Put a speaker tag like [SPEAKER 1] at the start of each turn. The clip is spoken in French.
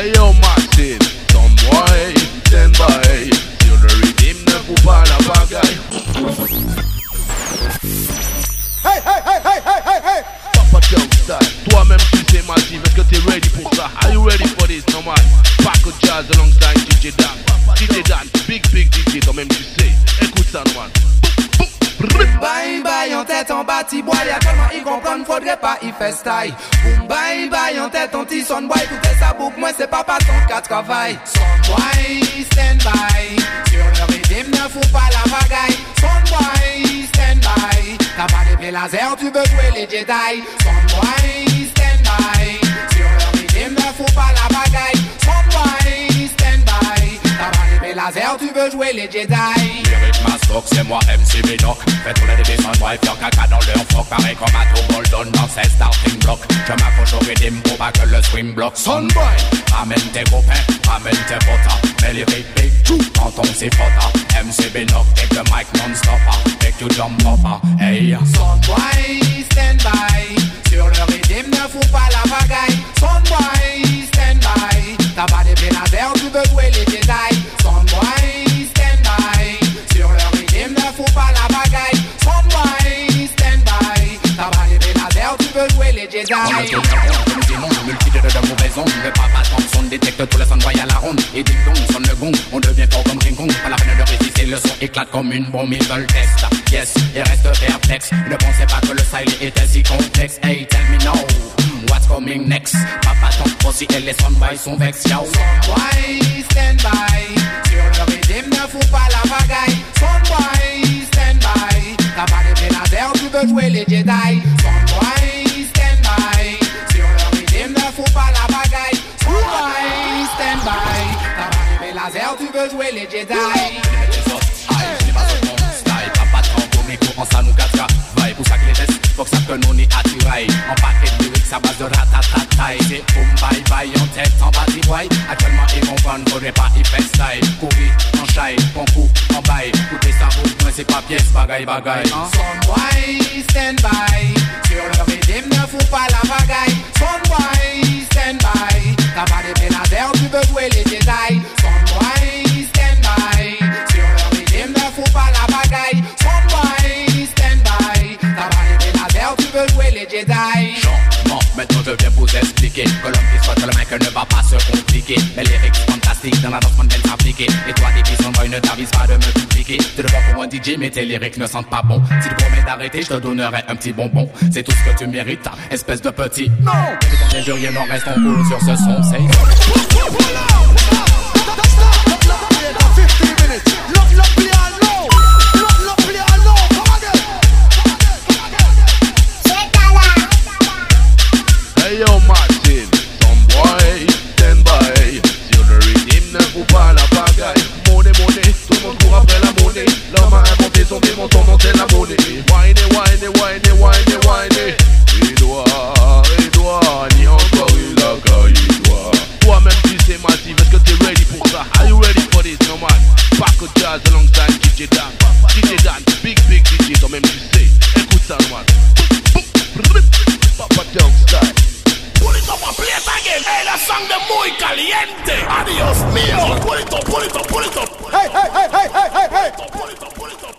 [SPEAKER 1] Hey yo Martin, some boy, stand by. Sur le rythme, ne faut pas la bagaille.
[SPEAKER 2] Hey, hey, hey, hey, hey, hey, hey.
[SPEAKER 1] Papa. Toi-même tu sais Massive, est-ce que t'es ready pour ça? Are you ready for this? No man? Paco Jazz alongside DJ Dan. DJ Dan, big big DJ, toi-même tu sais. Écoute ça, no man.
[SPEAKER 3] Bye bye en tête en bâti bois Y'a faudrait pas y faire style. Boom bye bye en tête petit son boy Écoutez ça boucle moi c'est pas ton cas travail. Son boy stand by. Sur le rythme ne fous pas la bagaille. Son boy stand by. T'as pas d'épée laser tu veux jouer les Jedi. Son boy tu veux jouer les Jedi?
[SPEAKER 4] Mastoc, c'est moi MC Binoc Fais tourner des dessins de faire caca dans leur froc Pareil comme un tout Bolton dans ses starting blocks Je m'accroche au rythme pour pas que le swing bloque Sonboy, ramène tes copains, ramène tes potas. Mets les big chou quand on s'y frotta MC Binoc, take the mic non-stopper Make you jump hopper, hey
[SPEAKER 3] Son boy stand by. Sur le rythme ne fous pas veux jouer les Jedi.
[SPEAKER 4] On a tout on nous démon, multitude de mauvaises ondes Le papa Thompson détecte tous les sons à la ronde. Et ding dong sonne le gong, on devient fort comme King Kong Pas la peine de résister, le son éclate comme une bombe Ils veulent test, yes, ils restent perplexes Ne pensez pas que le style était si complexe. Hey, tell me now, what's coming next? Papa et les sonboys sont vex, yo.
[SPEAKER 3] Son boy stand by? Laser, tu veux jouer les Jedi
[SPEAKER 4] pour ça que les tests Faut que ça que nous n'y attiraille En paquet de lyrics à base de ratatataï C'est boom bye bye en tête en bas d'y Actuellement ils comprennent faudrait pas y faire style Courir en chai, bon coup en bail Écoutez ça vous moi c'est pas pièce bagaille bagaille hein?
[SPEAKER 3] Son boy stand by Sur le ne la veux jouer les Jedi.
[SPEAKER 4] Changement, maintenant je viens vous expliquer Que l'homme qui soit le mec ne va pas se compliquer. Mais les lyrics fantastiques dans la danse mondaine s'appliquer Et toi des bisons boy ne t'avise pas de me dupliquer. Tu vois pour un DJ mais tes lyrics ne sentent pas bon. Si tu promets d'arrêter je te donnerai un petit bonbon. C'est tout ce que tu mérites, espèce de petit. Non. Les jurys n'en restent en cool sur ce son C'est
[SPEAKER 2] 50
[SPEAKER 5] caliente. Adiós mío. Put it up, put it up, put it up.
[SPEAKER 2] Hey, hey, hey, hey, hey, hey, hey.
[SPEAKER 5] Put it up.